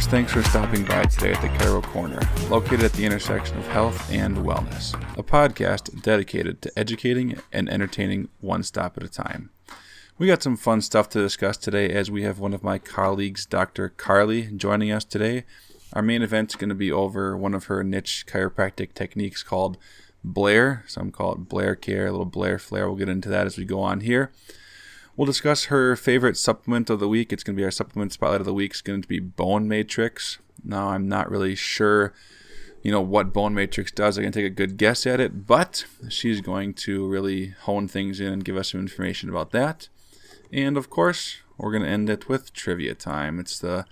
Listeners, thanks for stopping by today at the Chiro Corner, located at the intersection of health and wellness, a podcast dedicated to educating and entertaining one stop at a time. We got some fun stuff to discuss today as we have one of my colleagues, Dr. Carly, joining us today. Our main event is going to be over one of her niche chiropractic techniques called Blair. Some call it Blair Care, a little Blair Flair. We'll get into that as we go on here. We'll discuss her favorite supplement of the week. It's going to be our supplement spotlight of the week. It's going to be Bone Matrix. Now, I'm not really sure, you know, what Bone Matrix does. I can take a good guess at it, but she's going to really hone things in and give us some information about that. And of course, we're going to end it with trivia time. It's the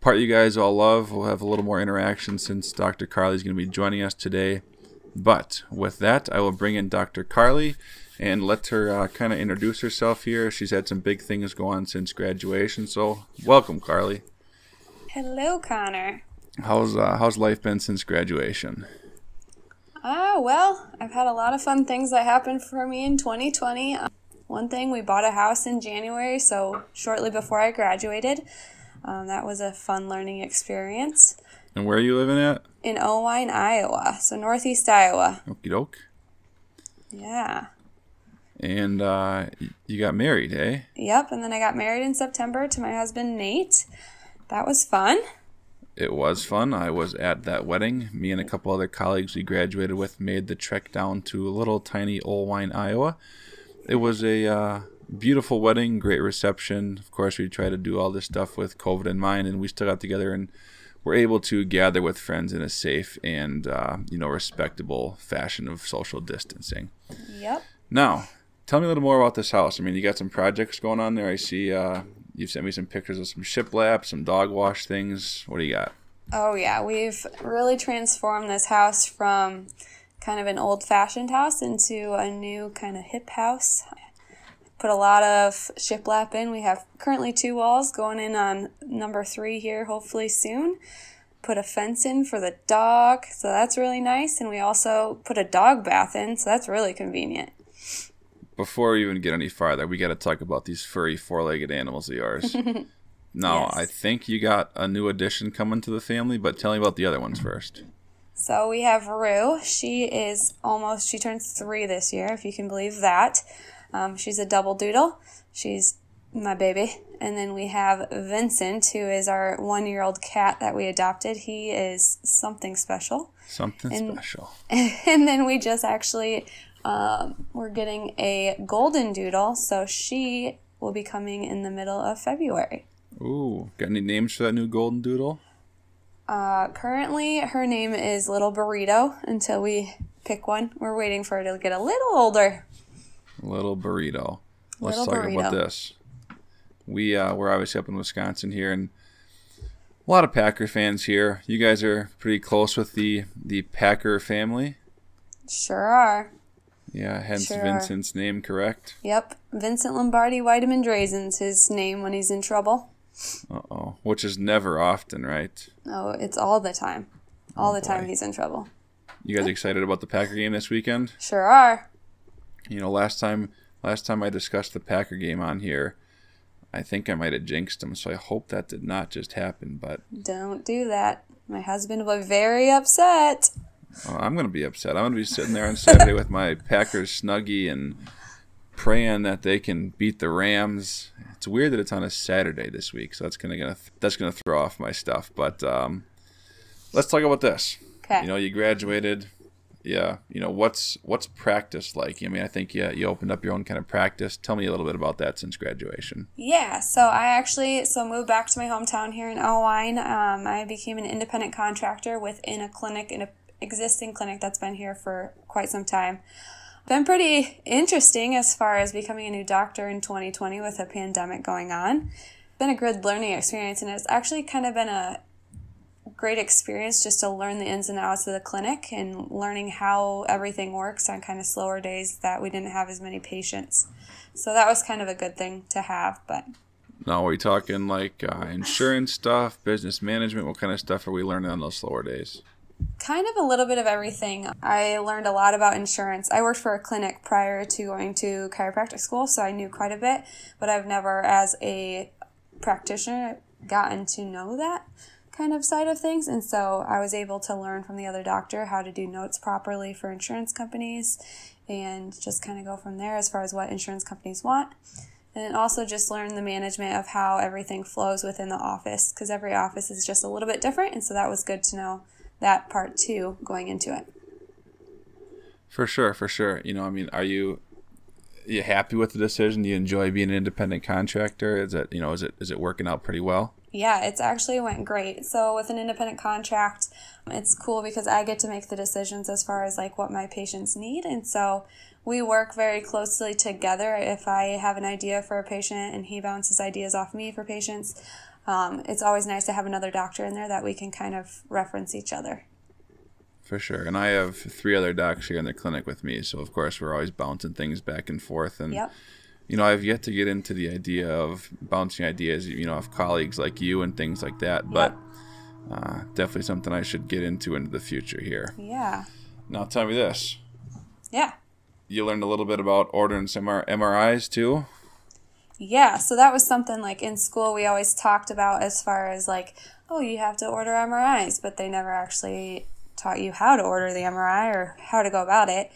part you guys all love. We'll have a little more interaction since Dr. Carly is going to be joining us today. But with that, I will bring in Dr. Carly and let her uh, kind of introduce herself here. She's had some big things go on since graduation. So, welcome, Carly. Hello, Connor. How's uh, how's life been since graduation? Ah, well, I've had a lot of fun things that happened for me in 2020. One thing, we bought a house in January, so shortly before I graduated. Um, that was a fun learning experience. And where are you living at? In Oelwein, Iowa, so northeast Iowa. Okie doke. Yeah. And uh, you got married, eh? Yep, and then I got married in September to my husband, Nate. That was fun. It was fun. I was at that wedding. Me and a couple other colleagues we graduated with made the trek down to a little tiny Oelwein, Iowa it was a uh, beautiful wedding, great reception. Of course, we tried to do all this stuff with COVID in mind, and we still got together and were able to gather with friends in a safe and uh, you know respectable fashion of social distancing. Yep. Now, tell me a little more about this house. I mean, you got some projects going on there. I see uh, you've sent me some pictures of some shiplap, some dog wash things. What do you got? Oh yeah, we've really transformed this house from kind of an old fashioned house into a new kind of hip house. Put a lot of shiplap in. We have currently two walls going in on number three here, hopefully soon. Put a fence in for the dog, so that's really nice. And we also put a dog bath in, so that's really convenient. Before we even get any farther, we got to talk about these furry four legged animals of yours. now, yes. I think you got a new addition coming to the family, but tell me about the other ones first. So we have Rue. She is almost, she turns three this year, if you can believe that. Um, she's a double doodle. She's my baby. And then we have Vincent, who is our one year old cat that we adopted. He is something special. Something and, special. And then we just actually, um, we're getting a golden doodle. So she will be coming in the middle of February. Ooh, got any names for that new golden doodle? Uh, currently, her name is Little Burrito until we pick one. We're waiting for her to get a little older. Little Burrito. Let's little talk burrito. about this. We uh, we're obviously up in Wisconsin here, and a lot of Packer fans here. You guys are pretty close with the the Packer family. Sure are. Yeah, hence sure Vincent's are. name, correct? Yep, Vincent Lombardi Vitamin Drazen's his name when he's in trouble. Uh oh. Which is never often, right? Oh, it's all the time. All oh, the time he's in trouble. You guys excited about the Packer game this weekend? Sure are. You know, last time last time I discussed the Packer game on here, I think I might have jinxed him, so I hope that did not just happen, but Don't do that. My husband will be very upset. Oh, I'm going to be upset. I'm going to be sitting there on Saturday with my Packers snuggie and praying that they can beat the Rams. It's weird that it's on a Saturday this week, so that's gonna, gonna that's gonna throw off my stuff. But um, let's talk about this. Okay. You know, you graduated. Yeah. You know, what's what's practice like? I mean, I think yeah, you opened up your own kind of practice. Tell me a little bit about that since graduation. Yeah. So I actually so moved back to my hometown here in Oelwein. Um, I became an independent contractor within a clinic in an existing clinic that's been here for quite some time been pretty interesting as far as becoming a new doctor in 2020 with a pandemic going on. Been a good learning experience, and it's actually kind of been a great experience just to learn the ins and outs of the clinic and learning how everything works on kind of slower days that we didn't have as many patients. So that was kind of a good thing to have, but now, are we talking like uh, insurance stuff, business management? What kind of stuff are we learning on those slower days? Kind of a little bit of everything. I learned a lot about insurance. I worked for a clinic prior to going to chiropractic school, so I knew quite a bit, but I've never, as a practitioner, gotten to know that kind of side of things. And so I was able to learn from the other doctor how to do notes properly for insurance companies and just kind of go from there as far as what insurance companies want. And also just learn the management of how everything flows within the office because every office is just a little bit different. And so that was good to know that part too going into it. For sure, for sure. You know, I mean, are you you happy with the decision? Do you enjoy being an independent contractor? Is it you know is it is it working out pretty well? Yeah, it's actually went great. So with an independent contract, it's cool because I get to make the decisions as far as like what my patients need, and so we work very closely together. If I have an idea for a patient and he bounces ideas off me for patients, um, it's always nice to have another doctor in there that we can kind of reference each other. For sure. And I have three other docs here in the clinic with me. So, of course, we're always bouncing things back and forth. And, yep. you know, I've yet to get into the idea of bouncing ideas, you know, of colleagues like you and things like that. Yep. But uh, definitely something I should get into into the future here. Yeah. Now, tell me this. Yeah. You learned a little bit about ordering some MRIs too? Yeah, so that was something like in school we always talked about as far as like, oh, you have to order MRIs, but they never actually taught you how to order the MRI or how to go about it.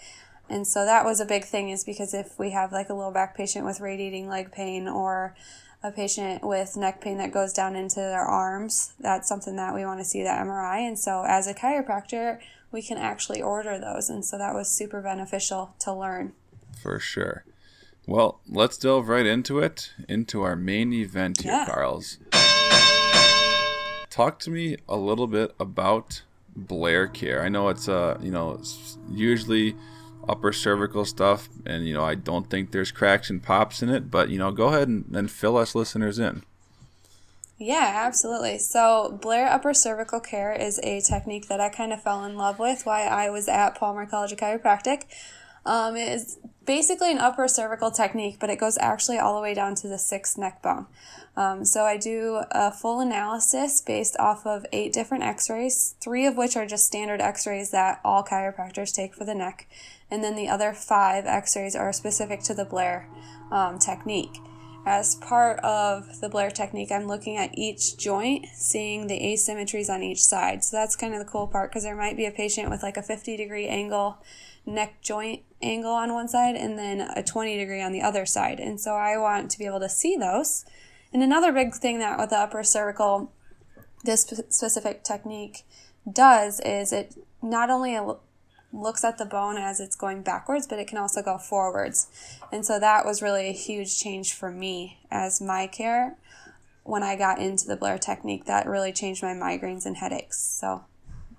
And so that was a big thing is because if we have like a low back patient with radiating leg pain or a patient with neck pain that goes down into their arms, that's something that we want to see that MRI. And so as a chiropractor, we can actually order those. And so that was super beneficial to learn. For sure. Well, let's delve right into it, into our main event here, yeah. Carls. Talk to me a little bit about Blair Care. I know it's uh, you know, it's usually upper cervical stuff, and you know, I don't think there's cracks and pops in it, but you know, go ahead and, and fill us listeners in. Yeah, absolutely. So, Blair upper cervical care is a technique that I kind of fell in love with while I was at Palmer College of Chiropractic. Um, it is basically an upper cervical technique, but it goes actually all the way down to the sixth neck bone. Um, so I do a full analysis based off of eight different x rays, three of which are just standard x rays that all chiropractors take for the neck, and then the other five x rays are specific to the Blair um, technique. As part of the Blair technique, I'm looking at each joint, seeing the asymmetries on each side. So that's kind of the cool part because there might be a patient with like a 50 degree angle neck joint angle on one side and then a 20 degree on the other side. And so I want to be able to see those. And another big thing that with the upper cervical, this specific technique does is it not only looks at the bone as it's going backwards, but it can also go forwards. And so that was really a huge change for me as my care when I got into the Blair technique. That really changed my migraines and headaches. So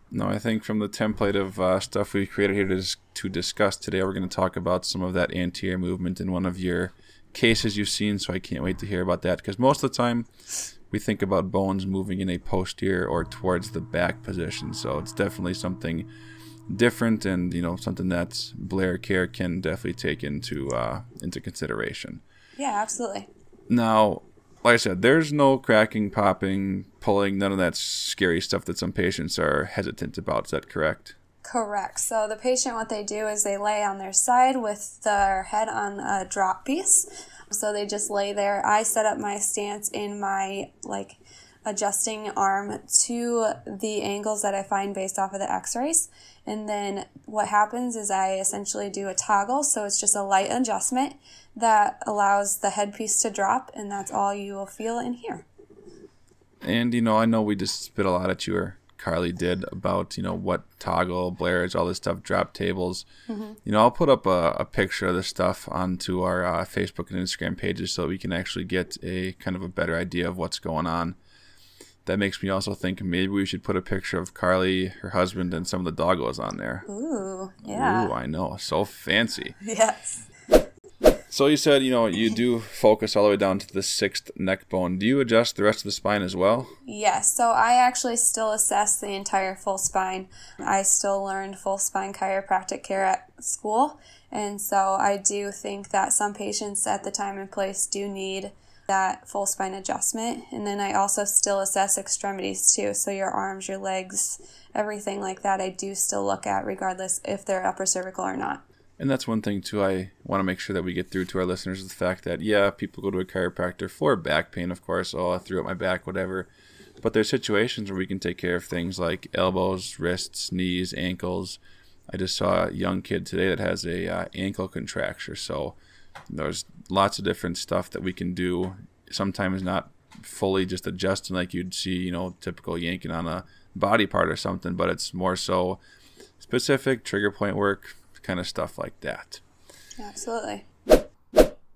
no, I think from the template of uh, stuff we created here to, to discuss today, we're going to talk about some of that anterior movement in one of your cases you've seen. So I can't wait to hear about that because most of the time we think about bones moving in a posterior or towards the back position. So it's definitely something different and you know something that Blair Care can definitely take into uh, into consideration. Yeah, absolutely. Now, like I said, there's no cracking, popping, pulling, none of that scary stuff that some patients are hesitant about. Is that correct? Correct. So the patient, what they do is they lay on their side with their head on a drop piece. So they just lay there. I set up my stance in my like adjusting arm to the angles that I find based off of the x-rays. And then what happens is I essentially do a toggle. So it's just a light adjustment that allows the headpiece to drop, and that's all you will feel in here. And you know, I know we just spit a lot at you, or Carly did, about you know what toggle, Blair's, all this stuff, drop tables. Mm-hmm. You know, I'll put up a, a, picture of this stuff onto our uh, Facebook and Instagram pages so we can actually get a kind of a better idea of what's going on. That makes me also think maybe we should put a picture of Carly, her husband, and some of the doggos on there. Ooh, yeah. Ooh, I know, so fancy. Yes. So you said, you know, you do focus all the way down to the sixth neck bone. Do you adjust the rest of the spine as well? Yes. So I actually still assess the entire full spine. I still learned full spine chiropractic care at school. And so I do think that some patients at the time and place do need that full spine adjustment. And then I also still assess extremities too. So your arms, your legs, everything like that, I do still look at regardless if they're upper cervical or not. And that's one thing too. I want to make sure that we get through to our listeners is the fact that yeah, people go to a chiropractor for back pain, of course. Oh, I threw up my back, whatever. But there's situations where we can take care of things like elbows, wrists, knees, ankles. I just saw a young kid today that has a uh, ankle contracture. So there's lots of different stuff that we can do. Sometimes not fully just adjusting like you'd see, you know, typical yanking on a body part or something, but it's more so specific trigger point work, kind of stuff like that. Absolutely.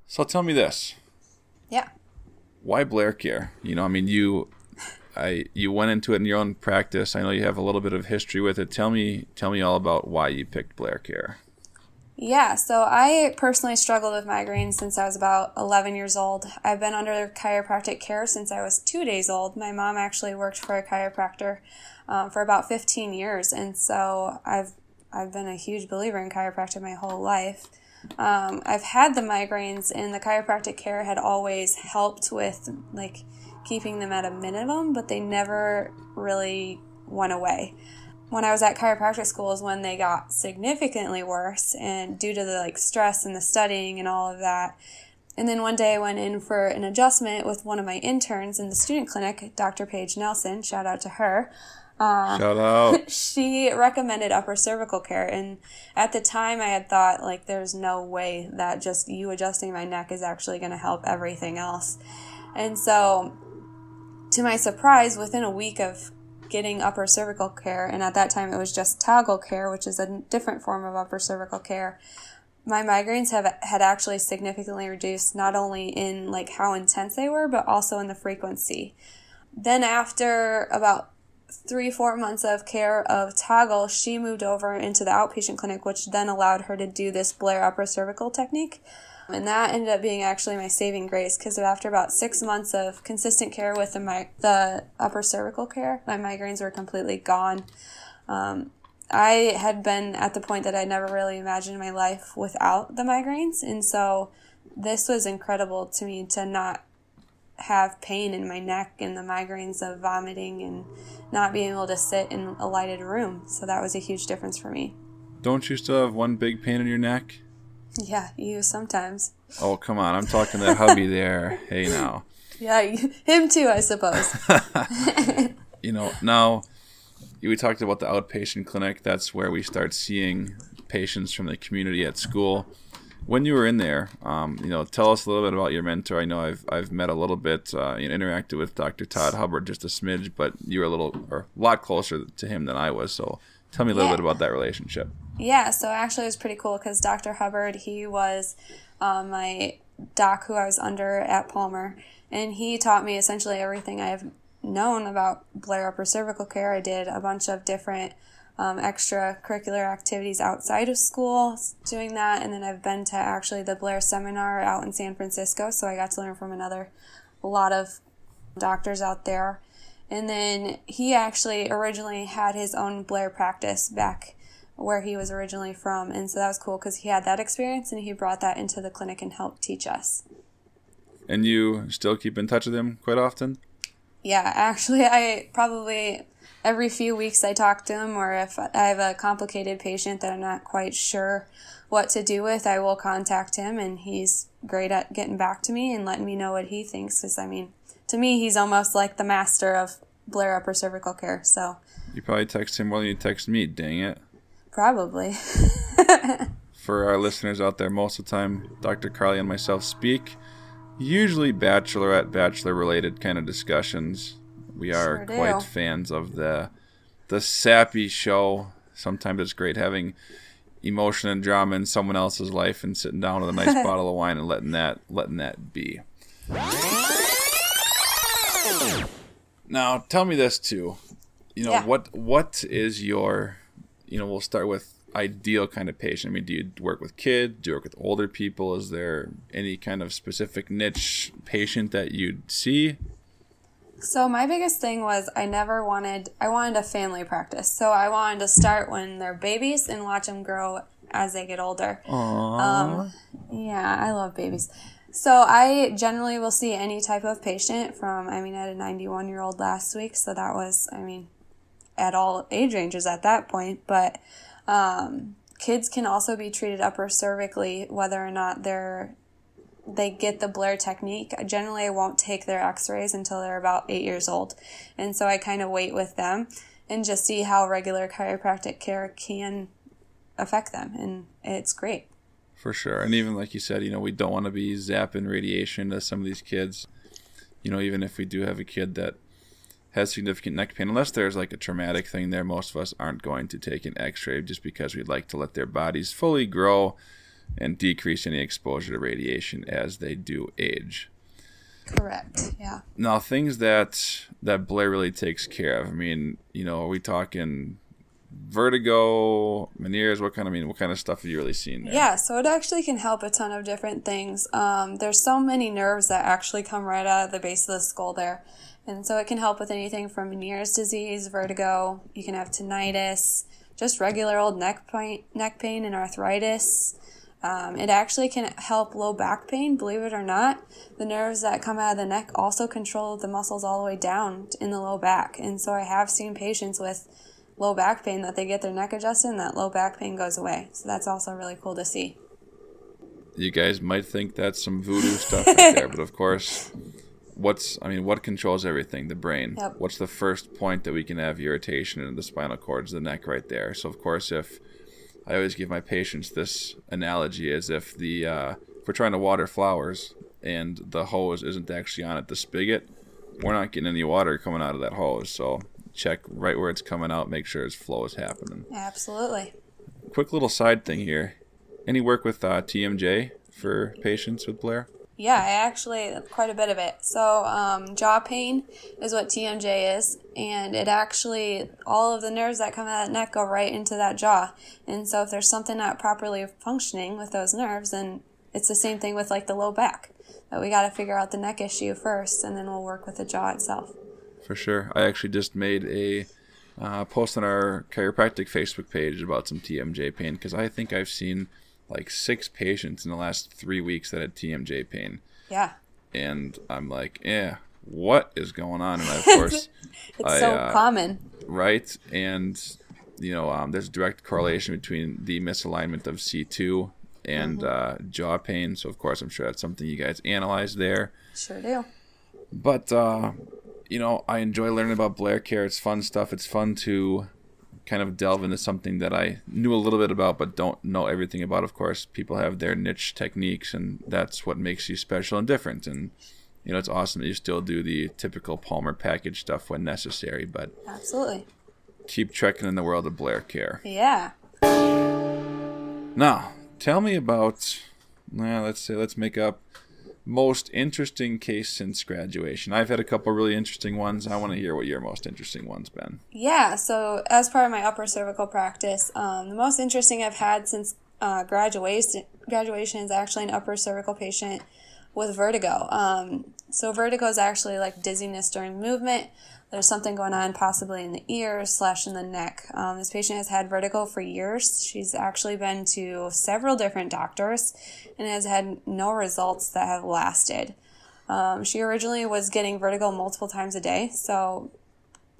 So tell me this. Yeah. Why Blair Care? You know, I mean, you, I, you went into it in your own practice. I know you have a little bit of history with it. Tell me, tell me all about why you picked Blair Care. Yeah, so I personally struggled with migraines since I was about 11 years old. I've been under chiropractic care since I was two days old. My mom actually worked for a chiropractor um, for about 15 years, and so I've I've been a huge believer in chiropractic my whole life. Um, I've had the migraines, and the chiropractic care had always helped with like keeping them at a minimum, but they never really went away when I was at chiropractic school is when they got significantly worse and due to the like stress and the studying and all of that. And then one day I went in for an adjustment with one of my interns in the student clinic, Dr. Paige Nelson. Shout out to her. Uh, Shout out. she recommended upper cervical care. And at the time I had thought like there's no way that just you adjusting my neck is actually going to help everything else. And so to my surprise, within a week of getting upper cervical care, and at that time it was just toggle care, which is a different form of upper cervical care. My migraines have had actually significantly reduced, not only in like how intense they were, but also in the frequency. Then after about three, four months of care of Toggle, she moved over into the outpatient clinic, which then allowed her to do this Blair upper cervical technique. And that ended up being actually my saving grace because after about six months of consistent care with the, mi- the upper cervical care, my migraines were completely gone. Um, I had been at the point that I never really imagined my life without the migraines. And so this was incredible to me to not have pain in my neck and the migraines of vomiting and not being able to sit in a lighted room. So that was a huge difference for me. Don't you still have one big pain in your neck? Yeah, you sometimes. Oh, come on. I'm talking to hubby there. Hey, now. Yeah, him too, I suppose. you know, now we talked about the outpatient clinic. That's where we start seeing patients from the community at school. When you were in there, um, you know, tell us a little bit about your mentor. I know I've I've met a little bit, uh, and interacted with Dr. Todd Hubbard just a smidge, but you were a little or a lot closer to him than I was. So tell me a little yeah. bit about that relationship. Yeah, so actually it was pretty cool because Dr. Hubbard, he was um, my doc who I was under at Palmer, and he taught me essentially everything I've known about Blair upper cervical care. I did a bunch of different um, extracurricular activities outside of school doing that, and then I've been to actually the Blair seminar out in San Francisco, so I got to learn from another a lot of doctors out there. And then he actually originally had his own Blair practice back where he was originally from. And so that was cool because he had that experience and he brought that into the clinic and helped teach us. And you still keep in touch with him quite often? Yeah, actually, I probably every few weeks I talk to him, or if I have a complicated patient that I'm not quite sure what to do with, I will contact him, and he's great at getting back to me and letting me know what he thinks. Because I mean, to me, he's almost like the master of Blair upper cervical care. So you probably text him more than you text me. Dang it. Probably. For our listeners out there, most of the time, Dr. Carly and myself speak. Usually, bachelorette, bachelor related kind of discussions. We are sure quite fans of the the sappy show. Sometimes it's great having emotion and drama in someone else's life and sitting down with a nice bottle of wine and letting that letting that be. Now, tell me this too. You know, yeah. what what is your you know, we'll start with ideal kind of patient. I mean, do you work with kids? Do you work with older people? Is there any kind of specific niche patient that you'd see? So my biggest thing was I never wanted I wanted a family practice. So I wanted to start when they're babies and watch them grow as they get older. Aww. Um, yeah, I love babies. So I generally will see any type of patient from I mean I had a 91 year old last week, so that was I mean at all age ranges at that point, but um, kids can also be treated upper cervically, whether or not they're they get the Blair technique. Generally, I won't take their X-rays until they're about eight years old, and so I kind of wait with them and just see how regular chiropractic care can affect them, and it's great. For sure, and even like you said, you know, we don't want to be zapping radiation to some of these kids. You know, even if we do have a kid that has significant neck pain, unless there's like a traumatic thing there, most of us aren't going to take an X-ray just because we'd like to let their bodies fully grow and decrease any exposure to radiation as they do age. Correct. Yeah. Now, things that that Blair really takes care of. I mean, you know, are we talking vertigo, Meniere's? What kind of I mean? What kind of stuff have you really seen there? Yeah. So it actually can help a ton of different things. Um, there's so many nerves that actually come right out of the base of the skull there, and so it can help with anything from Meniere's disease, vertigo. You can have tinnitus, just regular old neck pain, neck pain, and arthritis. Um, it actually can help low back pain, believe it or not. The nerves that come out of the neck also control the muscles all the way down in the low back. And so I have seen patients with low back pain that they get their neck adjusted and that low back pain goes away. So that's also really cool to see. You guys might think that's some voodoo stuff right there, but of course, what's I mean, what controls everything? The brain. Yep. What's the first point that we can have irritation in the spinal cords, the neck right there. So of course, if I always give my patients this analogy as if the uh, if we're trying to water flowers and the hose isn't actually on at the spigot, we're not getting any water coming out of that hose. So check right where it's coming out, make sure its flow is happening. Absolutely. Quick little side thing here. Any work with uh, TMJ for patients with Blair? Yeah, I actually quite a bit of it. So, um, jaw pain is what TMJ is, and it actually all of the nerves that come out of that neck go right into that jaw. And so, if there's something not properly functioning with those nerves, then it's the same thing with like the low back. That we got to figure out the neck issue first, and then we'll work with the jaw itself. For sure. I actually just made a uh, post on our chiropractic Facebook page about some TMJ pain because I think I've seen like six patients in the last three weeks that had TMJ pain. Yeah. And I'm like, yeah, what is going on? And of course, it's I, so uh, common. right? And you know, um, there's a direct correlation between the misalignment of C2 and uh, jaw pain. So of course, I'm sure that's something you guys analyze there. Sure do. But uh, you know, I enjoy learning about Blair Care. It's fun stuff. It's fun to kind of delve into something that I knew a little bit about but don't know everything about. Of course, people have their niche techniques, and that's what makes you special and different. And you know, it's awesome that you still do the typical Palmer package stuff when necessary, but Absolutely. keep trekking in the world of Blair Care. Yeah. Now, tell me about. Well, let's say let's make up most interesting case since graduation. I've had a couple really interesting ones. I want to hear what your most interesting one's been. Yeah, so as part of my upper cervical practice, um, the most interesting I've had since uh, graduation graduation is actually an upper cervical patient with vertigo. Um, so vertigo is actually like dizziness during movement. There's something going on possibly in the ears slash in the neck. Um, this patient has had vertigo for years. She's actually been to several different doctors and has had no results that have lasted. Um, she originally was getting vertigo multiple times a day, so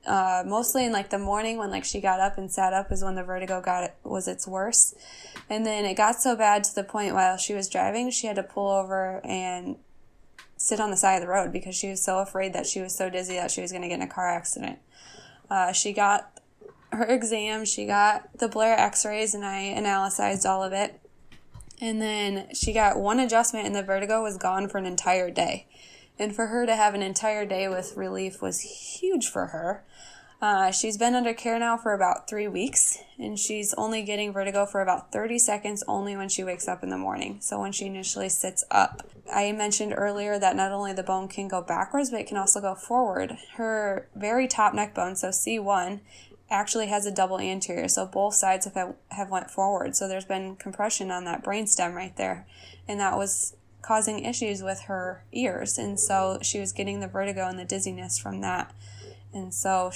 uh, mostly in like the morning when like she got up and sat up is when the vertigo got was its worst and then it got so bad to the point while she was driving she had to pull over and sit on the side of the road because she was so afraid that she was so dizzy that she was going to get in a car accident. Uh, she got her exam she got the blair x-rays and i analyzed all of it. And then she got one adjustment and the vertigo was gone for an entire day. And for her to have an entire day with relief was huge for her. Uh, she's been under care now for about three weeks, and she's only getting vertigo for about 30 seconds only when she wakes up in the morning. So when she initially sits up. I mentioned earlier that not only the bone can go backwards, but it can also go forward. Her very top neck bone, so C1, actually has a double anterior, so both sides have, have went forward. So there's been compression on that brainstem right there, and that was causing issues with her ears. And so she was getting the vertigo and the dizziness from that. And so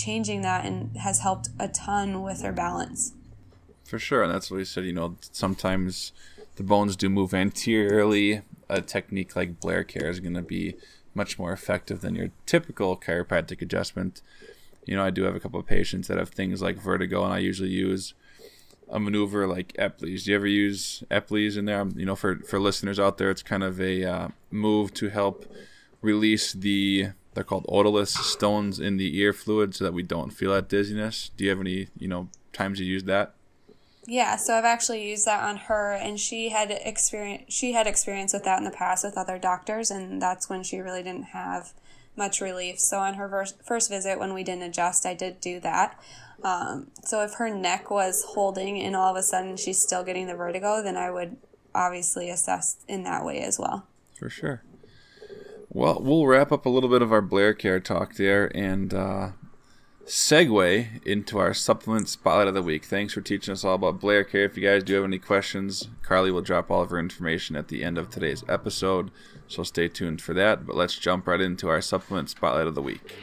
changing that and has helped a ton with her balance. For sure, and that's what we said. You know, sometimes the bones do move anteriorly. A technique like Blair Care is going to be much more effective than your typical chiropractic adjustment. You know, I do have a couple of patients that have things like vertigo, and I usually use a maneuver like Epley's. Do you ever use Epley's in there? You know, for for listeners out there, it's kind of a uh, move to help release the they're called otoliths stones in the ear fluid so that we don't feel that dizziness. Do you have any you know times you use that? Yeah, so I've actually used that on her, and she had experience. She had experience with that in the past with other doctors, and that's when she really didn't have much relief. So on her first first visit, when we didn't adjust, I did do that. Um, so if her neck was holding and all of a sudden she's still getting the vertigo, then I would obviously assess in that way as well. For sure. Well, we'll wrap up a little bit of our Blair Care talk there and uh, segue into our supplement spotlight of the week. Thanks for teaching us all about Blair Care. If you guys do have any questions, Carly will drop all of her information at the end of today's episode, so stay tuned for that. But let's jump right into our supplement spotlight of the week.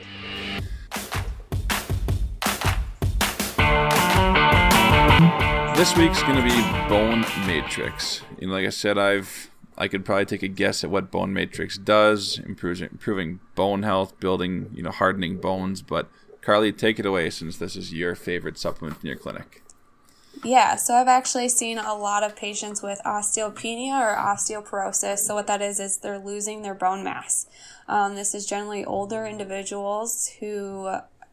This week's going to be Bone Matrix. And like I said, I've I could probably take a guess at what Bone Matrix does, improving improving bone health, building you know hardening bones. But Carly, take it away since this is your favorite supplement in your clinic. Yeah, so I've actually seen a lot of patients with osteopenia or osteoporosis. So what that is is they're losing their bone mass. Um, this is generally older individuals who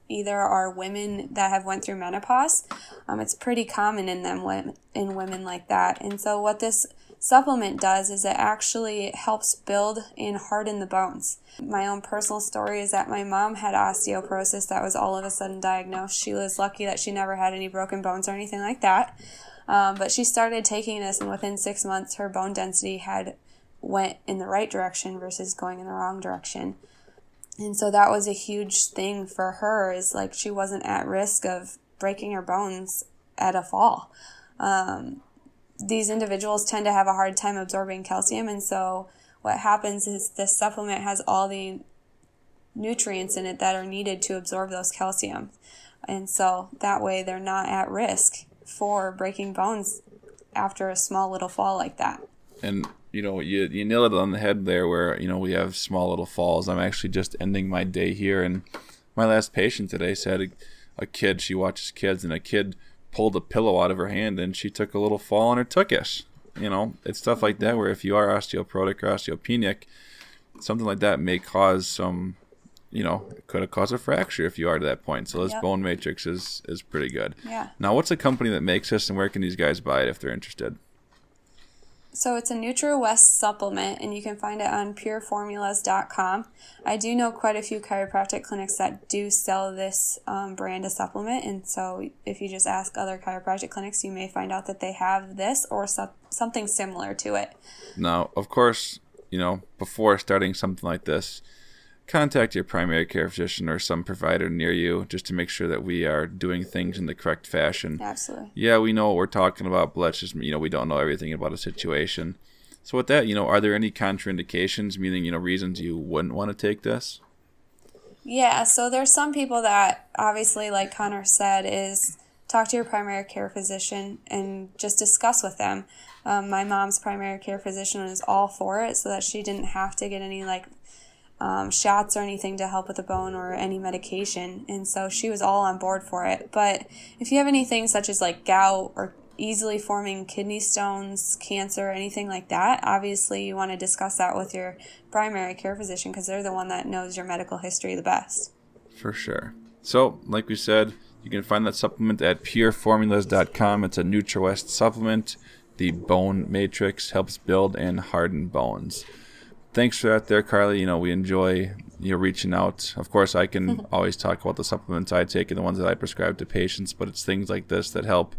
either are women that have went through menopause. Um, it's pretty common in them in women like that. And so what this supplement does is it actually helps build and harden the bones. My own personal story is that my mom had osteoporosis that was all of a sudden diagnosed. She was lucky that she never had any broken bones or anything like that. Um, but she started taking this, and within six months, her bone density had went in the right direction versus going in the wrong direction and so that was a huge thing for her is like she wasn't at risk of breaking her bones at a fall um, these individuals tend to have a hard time absorbing calcium and so what happens is this supplement has all the nutrients in it that are needed to absorb those calcium and so that way they're not at risk for breaking bones after a small little fall like that and you know, you you nailed it on the head there. Where you know we have small little falls. I'm actually just ending my day here, and my last patient today said a kid. She watches kids, and a kid pulled a pillow out of her hand, and she took a little fall and her took. You know, it's stuff like that where if you are osteoporotic or osteopenic, something like that may cause some you know, could have caused a fracture if you are to that point. So this yep. bone matrix is is pretty good. Yeah. Now, what's the company that makes this, and where can these guys buy it if they're interested? So it's a NutriWest supplement, and you can find it on pureformulas.com. I do know quite a few chiropractic clinics that do sell this um, brand of supplement, and so if you just ask other chiropractic clinics, you may find out that they have this or so- something similar to it. Now, of course, you know, before starting something like this, contact your primary care physician or some provider near you just to make sure that we are doing things in the correct fashion. Absolutely. Yeah, we know what we're talking about, but let's just, you know, we don't know everything about a situation. So with that, you know, are there any contraindications, meaning, you know, reasons you wouldn't want to take this? Yeah, so there's some people that obviously, like Connor said, is talk to your primary care physician and just discuss with them. Um, my mom's primary care physician was all for it so that she didn't have to get any like um, shots or anything to help with the bone or any medication. And so she was all on board for it. But if you have anything such as like gout or easily forming kidney stones, cancer, anything like that, obviously you want to discuss that with your primary care physician because they're the one that knows your medical history the best. For sure. So, like we said, you can find that supplement at pureformulas.com. It's a NutriWest supplement. The bone matrix helps build and harden bones thanks for that there, Carly. You know, we enjoy you know reaching out. Of course, I can always talk about the supplements I take and the ones that I prescribe to patients, but it's things like this that help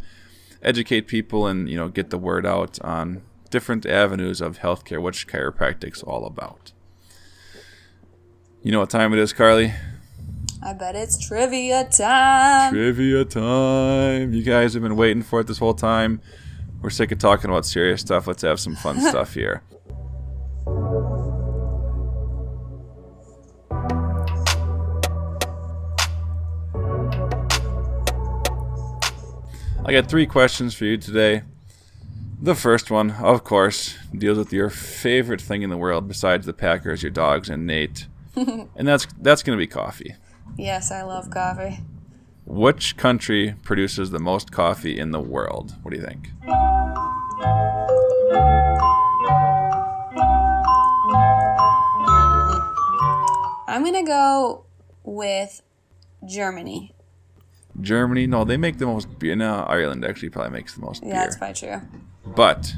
educate people and you know get the word out on different avenues of healthcare, which chiropractic's all about. You know what time it is, Carly? I bet it's trivia time. Trivia time. You guys have been waiting for it this whole time. We're sick of talking about serious stuff. Let's have some fun stuff here. I got three questions for you today. The first one, of course, deals with your favorite thing in the world besides the Packers, your dogs, and Nate. and that's that's going to be coffee. Yes, I love coffee. Which country produces the most coffee in the world? What do you think? I'm gonna go with Germany. Germany? No, they make the most beer. No, Ireland actually probably makes the most Yeah, beer. that's probably true. But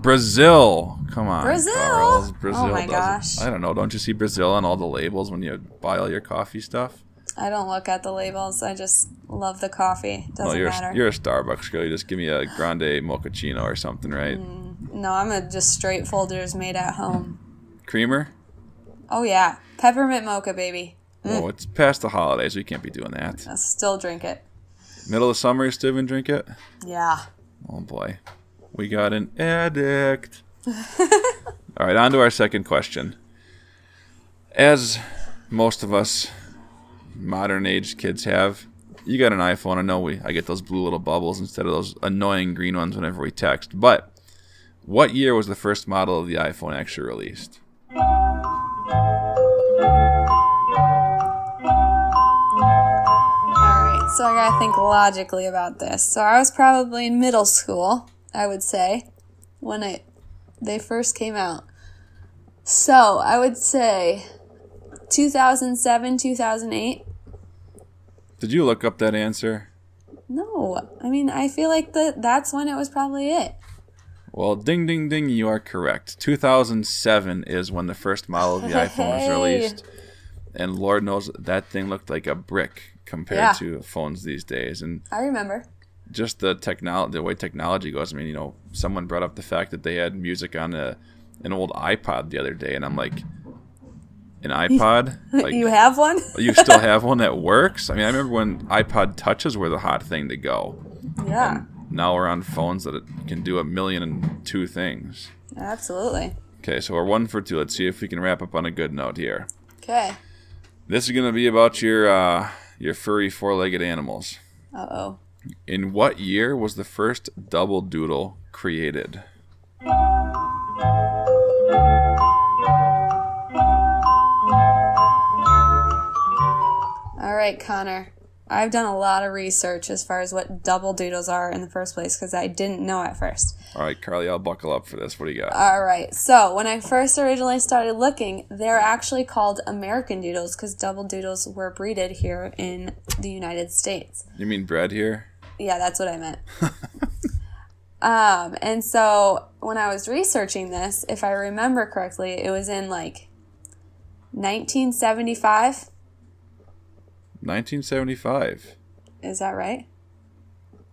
Brazil, come on, Brazil? Carls. Oh my does it. gosh. I don't know. Don't you see Brazil on all the labels when you buy all your coffee stuff? I don't look at the labels. I just love the coffee. Doesn't well, you're matter. you're a Starbucks girl. You just give me a grande mochaccino or something, right? Mm, no, I'm a just straight Folgers made at home. Creamer? Oh yeah, peppermint mocha, baby. Oh, it's past the holidays. We can't be doing that. I still drink it. Middle of summer, you still even drink it? Yeah. Oh boy, we got an addict. All right, on to our second question. As most of us modern age kids have, you got an iPhone. I know we I get those blue little bubbles instead of those annoying green ones whenever we text. But what year was the first model of the iPhone actually released? So I gotta think logically about this. So I was probably in middle school, I would say, when I they first came out. So I would say 2007, 2008. Did you look up that answer? No, I mean I feel like that that's when it was probably it. Well, ding ding ding, you are correct. 2007 is when the first model of the iPhone was released. And Lord knows that thing looked like a brick compared Yeah. to phones these days. And I remember. just the technology, the way technology goes. I mean, you know, someone brought up the fact that they had music on a an old iPod the other day, and I'm like, an iPod? Like you have one? you still have one that works? I mean, I remember when iPod touches were the hot thing to go. yeah, Now we're on phones that can do a million and two things. absolutely. Okay, so we're one for two. Let's see if we can wrap up on a good note here. Okay. This is gonna be about your uh, your furry four-legged animals. Uh oh. In what year was the first double doodle created? All right, Connor. I've done a lot of research as far as what double doodles are in the first place because I didn't know at first. All right, Carly, I'll buckle up for this. What do you got? All right, so when I first originally started looking, they're actually called American doodles because double doodles were breeded here in the United States. You mean bred here? Yeah, that's what I meant. um, and so when I was researching this, if I remember correctly, it was in like 1975. 1975. Is that right?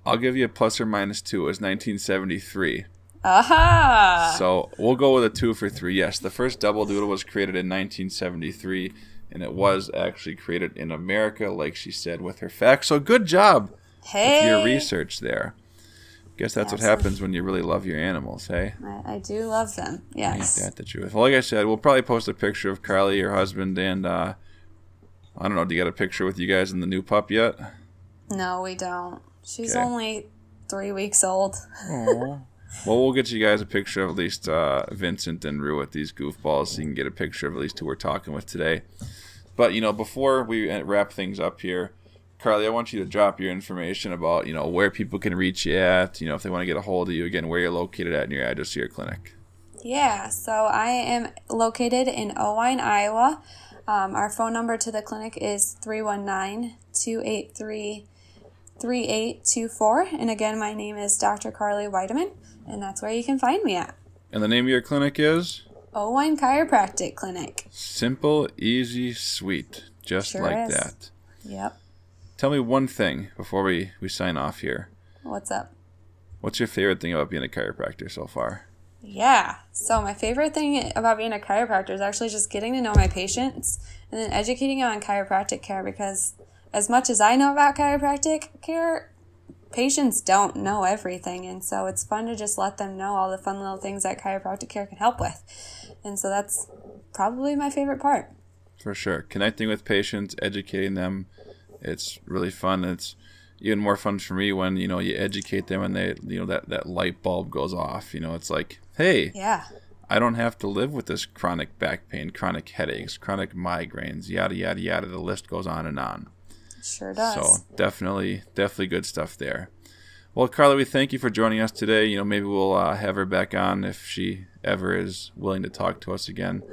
I'll give you a plus or minus two. It was 1973. Aha! So we'll go with a two for three. Yes, the first double doodle was created in 1973, and it was actually created in America, like she said with her facts. So good job hey, with your research there. Guess that's what happens when you really love your animals, hey? I, I do love them. Yes. Ain't that the truth? Well, like I said, we'll probably post a picture of Carly, your husband, and uh, I don't know. Do you got a picture with you guys and the new pup yet? No, we don't. She's Okay. only three weeks old. Well, we'll get you guys a picture of at least uh, Vincent and Rue with these goofballs so you can get a picture of at least who we're talking with today. But, you know, before we uh, wrap things up here, Carly, I want you to drop your information about, you know, where people can reach you at, you know, if they want to get a hold of you, again, where you're located at and your address to your clinic. Yeah, so I am located in Oelwein, Iowa. Um, our phone number to the clinic is 319 283 3824. And again, my name is Dr. Carly Weideman, and that's where you can find me at And the name of your clinic is? Oelwein Chiropractic Clinic. Simple, easy, sweet. Just Sure like is. that. Yep. Tell me one thing before we, we sign off here. What's up? What's your favorite thing about being a chiropractor so far? Yeah. So my favorite thing about being a chiropractor is actually just getting to know my patients and then educating them on chiropractic care because as much as I know about chiropractic care, patients don't know everything and so it's fun to just let them know all the fun little things that chiropractic care can help with. And so that's probably my favorite part. For sure. Connecting with patients, educating them, it's really fun. It's even more fun for me when, you know, you educate them and they, you know, that, that light bulb goes off. You know, it's like, hey, Yeah. I don't have to live with this chronic back pain, chronic headaches, chronic migraines, yada, yada, yada. The list goes on and on. Sure does. So definitely, definitely good stuff there. Well, Carly, we thank you for joining us today. You know, maybe we'll uh, have her back on if she ever is willing to talk to us again.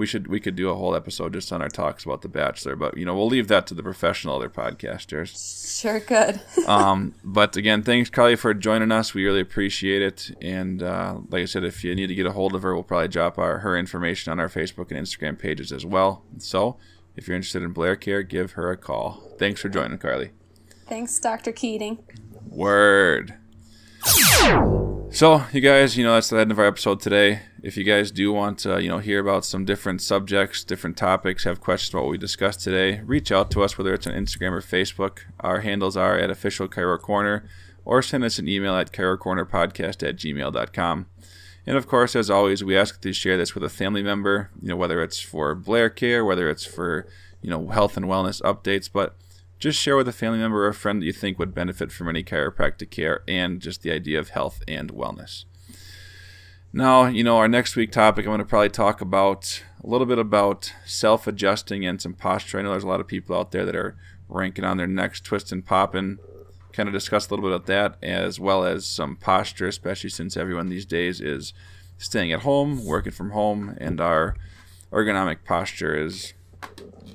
We should we could do a whole episode just on our talks about The Bachelor, but you know we'll leave that to the professional other podcasters. Sure could. um, but again, thanks Carly for joining us. We really appreciate it. And uh, like I said, if you need to get a hold of her, we'll probably drop our her information on our Facebook and Instagram pages as well. So if you're interested in Blair Care, give her a call. Thanks for joining, Carly. Thanks, Dr. Keating. Word. So, you guys, you know, that's the end of our episode today. If you guys do want to, you know, hear about some different subjects, different topics, have questions about what we discussed today, reach out to us, whether it's on Instagram or Facebook. Our handles are at official Chiro Corner, or send us an email at chirocornerpodcast at gmail.com. And of course, as always, we ask that you share this with a family member, you know, whether it's for Blair Care, whether it's for, you know, health and wellness updates, but just share with a family member or a friend that you think would benefit from any chiropractic care and just the idea of health and wellness. Now, you know, our next week topic, I'm going to probably talk about a little bit about self adjusting and some posture. I know there's a lot of people out there that are ranking on their necks, twisting, popping. Kind of discuss a little bit about that as well as some posture, especially since everyone these days is staying at home, working from home, and our ergonomic posture is,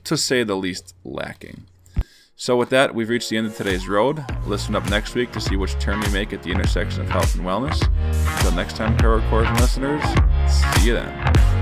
to say the least, lacking. So, with that, we've reached the end of today's road. Listen up next week to see which turn we make at the intersection of health and wellness. Until next time, Chiro Corps and listeners, see you then.